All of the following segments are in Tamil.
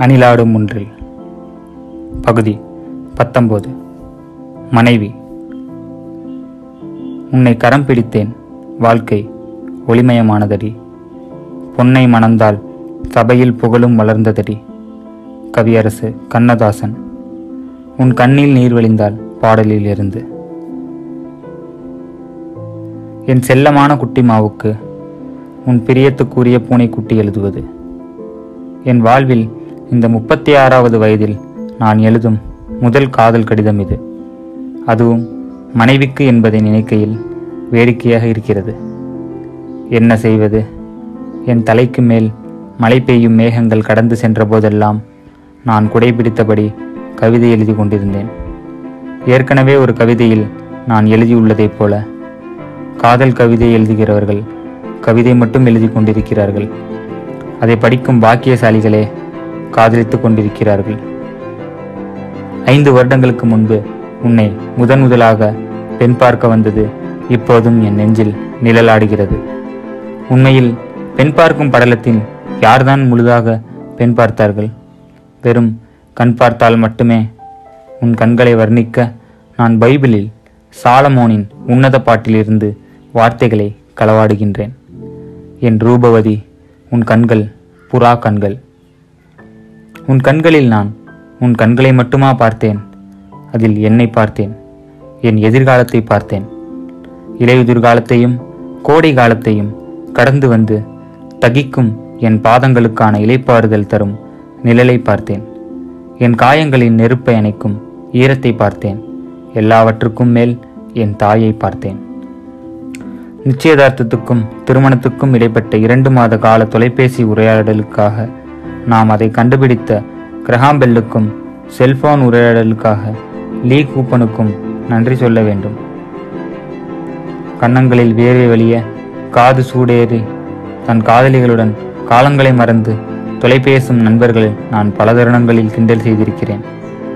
அணிலாடும் ஒன்றில். பகுதி பத்தொம்போது மனைவி. உன்னை கரம் பிடித்தேன். வாழ்க்கை ஒளிமயமானதடி. பொன்னை மணந்தால் சபையில் புகழும் வளர்ந்ததடி. கவியரசு கண்ணதாசன். உன் கண்ணில் நீர் வழிந்தால் பாடலில் இருந்து. என் செல்லமான குட்டி மாவுக்கு உன் பிரியத்துக்குரிய பூனைக்குட்டி எழுதுவது. என் வாழ்வில் இந்த முப்பத்தி ஆறாவது வயதில் நான் எழுதும் முதல் காதல் கடிதம் இது. அதுவும் மனைவிக்கு என்பதை நினைக்கையில் வேடிக்கையாக இருக்கிறது. என்ன செய்வது? என் தலைக்கு மேல் மழை பெய்யும் மேகங்கள் கடந்து சென்ற போதெல்லாம் நான் குடைபிடித்தபடி கவிதை எழுதி கொண்டிருந்தேன். ஏற்கனவே ஒரு கவிதையில் நான் எழுதியுள்ளதைப் போல காதல் கவிதை எழுதுகிறவர்கள் கவிதை மட்டும் எழுதி கொண்டிருக்கிறார்கள். அதை படிக்கும் பாக்கியசாலிகளே காதலித்துக் கொண்டிருக்கிறார்கள். ஐந்து வருடங்களுக்கு முன்பு உன்னை முதன் முதலாக பெண் பார்க்க வந்தது இப்போதும் என் நெஞ்சில் நிழலாடுகிறது. உண்மையில் பெண் பார்க்கும் படலத்தில் யார்தான் முழுதாக பெண் பார்த்தார்கள்? வெறும் கண் பார்த்தால் மட்டுமே உன் கண்களை வர்ணிக்க நான் பைபிளில் சாலமோனின் உன்னத பாட்டிலிருந்து வார்த்தைகளை களவாடுகின்றேன். என் ரூபவதி உன் கண்கள் புறா கண்கள். உன் கண்களில் நான் உன் கண்களை மட்டுமா பார்த்தேன்? அதில் என்னை பார்த்தேன். என் எதிர்காலத்தை பார்த்தேன். இலையுதிர்காலத்தையும் கோடை காலத்தையும் கடந்து வந்து தகிக்கும் என் பாதங்களுக்கான இலைப்பாறுதல் தரும் நிழலை பார்த்தேன். என் காயங்களின் நெருப்பை அணைக்கும் ஈரத்தை பார்த்தேன். எல்லாவற்றுக்கும் மேல் என் தாயை பார்த்தேன். நிச்சயதார்த்தத்துக்கும் திருமணத்துக்கும் இடைப்பட்ட இரண்டு மாத கால தொலைபேசி உரையாடலுக்காக நாம் அதை கண்டுபிடித்த கிரஹாம்பெல்லுக்கும் செல்போன் உரையாடலுக்காக லீ கூப்பனுக்கும் நன்றி சொல்ல வேண்டும். கன்னங்களில் வேர்வை வழிய காது சூடேறி தன் காதலிகளுடன் காலங்களை மறந்து தொலைபேசும் நண்பர்களை நான் பல தருணங்களில் கிண்டல் செய்திருக்கிறேன்.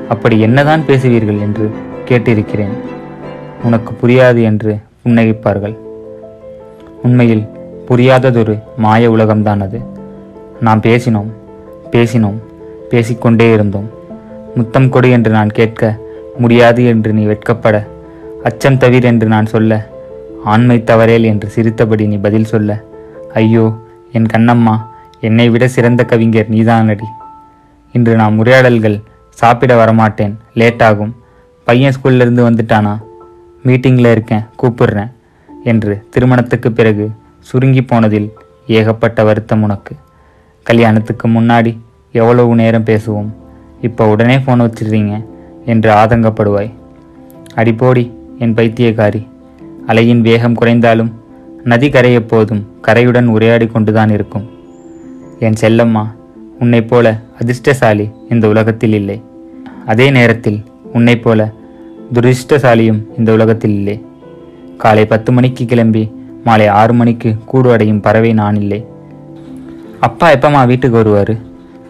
அப்படி என்னதான் பேசுவீர்கள் என்று கேட்டிருக்கிறேன். உனக்கு புரியாது என்று புன்னகிப்பார்கள். உண்மையில் புரியாததொரு மாய உலகம்தான் அது. நாம் பேசினோம். பேசினோம் பேசிக்கொண்டே இருந்தோம். முத்தம் கொடு என்று நான் கேட்க முடியாது என்று நீ வெட்கப்பட அச்சம் தவிர என்று நான் சொல்ல ஆண்மை தவறேல் என்று சிரித்தபடி நீ பதில் சொல்ல ஐயோ என் கண்ணம்மா என்னை விட சிறந்த கவிஞர் நீதானடி. இன்று நான் உரையாடல்கள் சாப்பிட வரமாட்டேன் லேட் ஆகும். பையன் ஸ்கூல்லேருந்து வந்துட்டானா? மீட்டிங்கில் இருக்கேன் கூப்பிடுறேன் என்று திருமணத்துக்கு பிறகு சுருங்கி போனதில் ஏகப்பட்ட வருத்தம் உனக்கு. கல்யாணத்துக்கு முன்னாடி எவ்வளவு நேரம் பேசுவோம்? இப்போ உடனே ஃபோன் வச்சிடுறீங்க என்று ஆதங்கப்படுவாய். அடிப்போடி என் பைத்தியக்காரி. அலையின் வேகம் குறைந்தாலும் நதி கரை எப்போதும் கரையுடன் உரையாடி கொண்டுதான் இருக்கும். என் செல்லம்மா உன்னைப் போல அதிர்ஷ்டசாலி இந்த உலகத்தில் இல்லை. அதே நேரத்தில் உன்னைப் போல துரிஷ்டசாலியும் இந்த உலகத்தில் இல்லை. காலை பத்து மணிக்கு கிளம்பி மாலை ஆறு மணிக்கு கூடு அடையும் பறவை நான் இல்லை. அப்பா எப்பம்மா வீட்டுக்கு வருவாரு?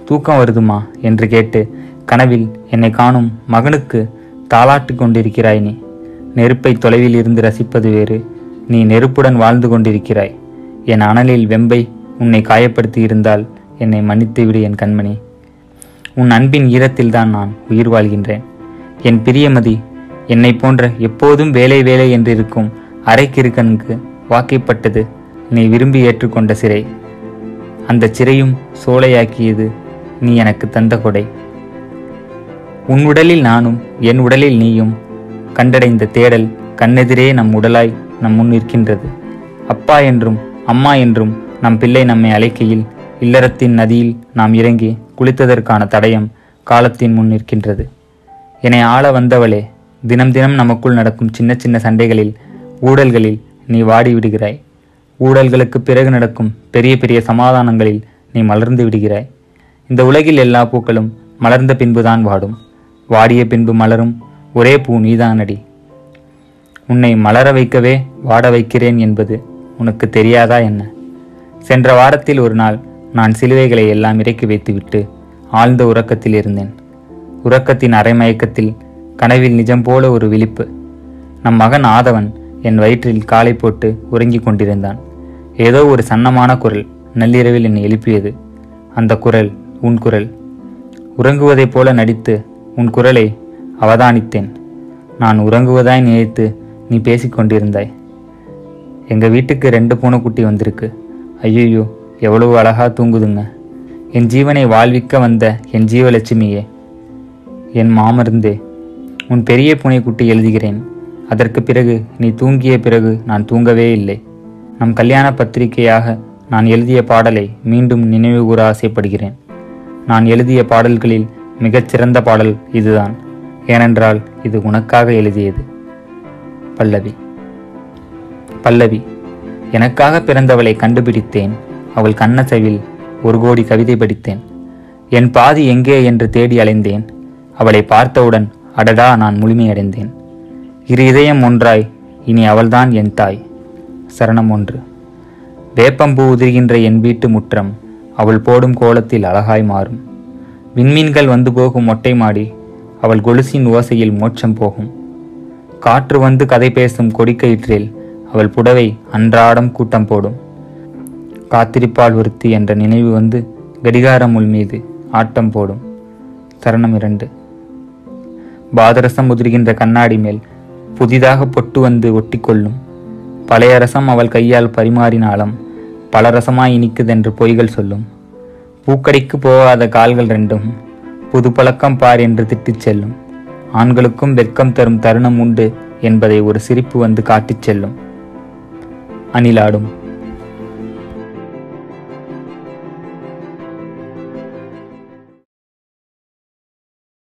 தூக்கம் வருதுமா என்று கேட்டு கனவில் என்னை காணும் மகனுக்கு தாளாட்டு கொண்டிருக்கிறாய் நீ. நெருப்பை தொலைவில் இருந்து ரசிப்பது வேறு. நீ நெருப்புடன் வாழ்ந்து கொண்டிருக்கிறாய். என் அனலில் வெம்பை உன்னை காயப்படுத்தி இருந்தால் என்னை மன்னித்து விடு என் கண்மணி. உன் அன்பின் ஈரத்தில்தான் நான் உயிர் வாழ்கின்றேன். என் பிரியமதி என்னை போன்ற எப்போதும் வேலை வேலை என்றிருக்கும் அரைக்கிருக்கனுக்கு வாக்கைப்பட்டது நீ விரும்பி ஏற்றுக்கொண்ட சிறை. அந்த சிறையும் சோலையாக்கியது நீ எனக்கு தந்த கொடை. உன் உடலில் நானும் என் உடலில் நீயும் கண்டடைந்த தேடல் கண்ணெதிரே நம் உடலாய் நம் முன் நிற்கின்றது. அப்பா என்றும் அம்மா என்றும் நம் பிள்ளை நம்மை அழைக்கையில் இல்லறத்தின் நதியில் நாம் இறங்கி குளித்ததற்கான தடயம் காலத்தின் முன் நிற்கின்றது. என்னை ஆள வந்தவளே தினம் தினம் நமக்குள் நடக்கும் சின்ன சின்ன சண்டைகளில் ஊடல்களில் நீ வாடி விடுகிறாய். ஊழல்களுக்கு பிறகு நடக்கும் பெரிய பெரிய சமாதானங்களில் நீ மலர்ந்து விடுகிறாய். இந்த உலகில் எல்லா பூக்களும் மலர்ந்த பின்புதான் வாடும். வாடிய பின்பு மலரும் ஒரே பூ நீதானடி. உன்னை மலர வைக்கவே வாட வைக்கிறேன் என்பது உனக்கு தெரியாதா என்ன? சென்ற வாரத்தில் ஒரு நாள் நான் சிலுவைகளை எல்லாம் இறக்கி வைத்துவிட்டு ஆழ்ந்த உறக்கத்தில் இருந்தேன். உறக்கத்தின் அரைமயக்கத்தில் கனவில் நிஜம் போல ஒரு விழிப்பு. நம் மகன் ஆதவன் என் வயிற்றில் காலை போட்டு உறங்கிக் கொண்டிருந்தான். ஏதோ ஒரு சன்னமான குரல் நள்ளிரவில் என்னை எழுப்பியது. அந்த குரல் உன் குரல். உறங்குவதைப் போல நடித்து உன் குரலை அவதானித்தேன். நான் உறங்குவதாய் நினைத்து நீ பேசிக்கொண்டிருந்தாய் எங்கள் வீட்டுக்கு ரெண்டு பூனைக்குட்டி வந்திருக்கு. ஐயோ எவ்வளவு அழகா தூங்குதுங்க. என் ஜீவனை வாழ்விக்க வந்த என் ஜீவலட்சுமியே என் மாமருந்தே உன் பெரிய பூனைக்குட்டி எழுதுகிறேன். அதற்கு பிறகு நீ தூங்கிய பிறகு நான் தூங்கவே இல்லை. நம் கல்யாண பத்திரிகையாக நான் எழுதிய பாடலை மீண்டும் நினைவுகூற ஆசைப்படுகிறேன். நான் எழுதிய பாடல்களில் மிகச்சிறந்த பாடல் இதுதான். ஏனென்றால் இது உனக்காக எழுதியது. பல்லவி. பல்லவி எனக்காக பிறந்தவளை கண்டுபிடித்தேன். அவள் கண்ணசைவில் ஒரு கோடி கவிதை படித்தேன். என் பாதி எங்கே என்று தேடி அலைந்தேன். அவளை பார்த்தவுடன் அடடா நான் முழுமையடைந்தேன். இரு இதயம் ஒன்றாய் இனி அவள்தான் என் தாய். சரணம் ஒன்று. வேப்பம்பூ உதிர்கின்ற என் வீட்டு முற்றம் அவள் போடும் கோலத்தில் அழகாய் மாறும். விண்மீன்கள் வந்து போகும் மொட்டை மாடி அவள் கொலுசின் ஓசையில் மோட்சம் போகும். காற்று வந்து கதை பேசும் கொடிக்கயிற்றில் அவள் புடவை அன்றாடம் கூட்டம் போடும். காத்திருப்பாள் ஒருத்தி என்ற நினைவு வந்து கடிகாரம் உள் மீது ஆட்டம் போடும். சரணம் இரண்டு. பாதரசம் உதிர்கின்ற கண்ணாடி மேல் புதிதாக பொட்டு வந்து ஒட்டிக்கொள்ளும். பழைய ரசம் அவள் கையால் பரிமாறினாலும் பல ரசமாய் இனிக்குதென்று பொய்கள் சொல்லும். பூக்கடைக்கு போகாத கால்கள் ரெண்டும் புது பழக்கம் பார் என்று திட்டிச் செல்லும். ஆண்களுக்கும் வெட்கம் தரும் தருணம் உண்டு என்பதை ஒரு சிரிப்பு வந்து காட்டிச் செல்லும். அணிலாடும்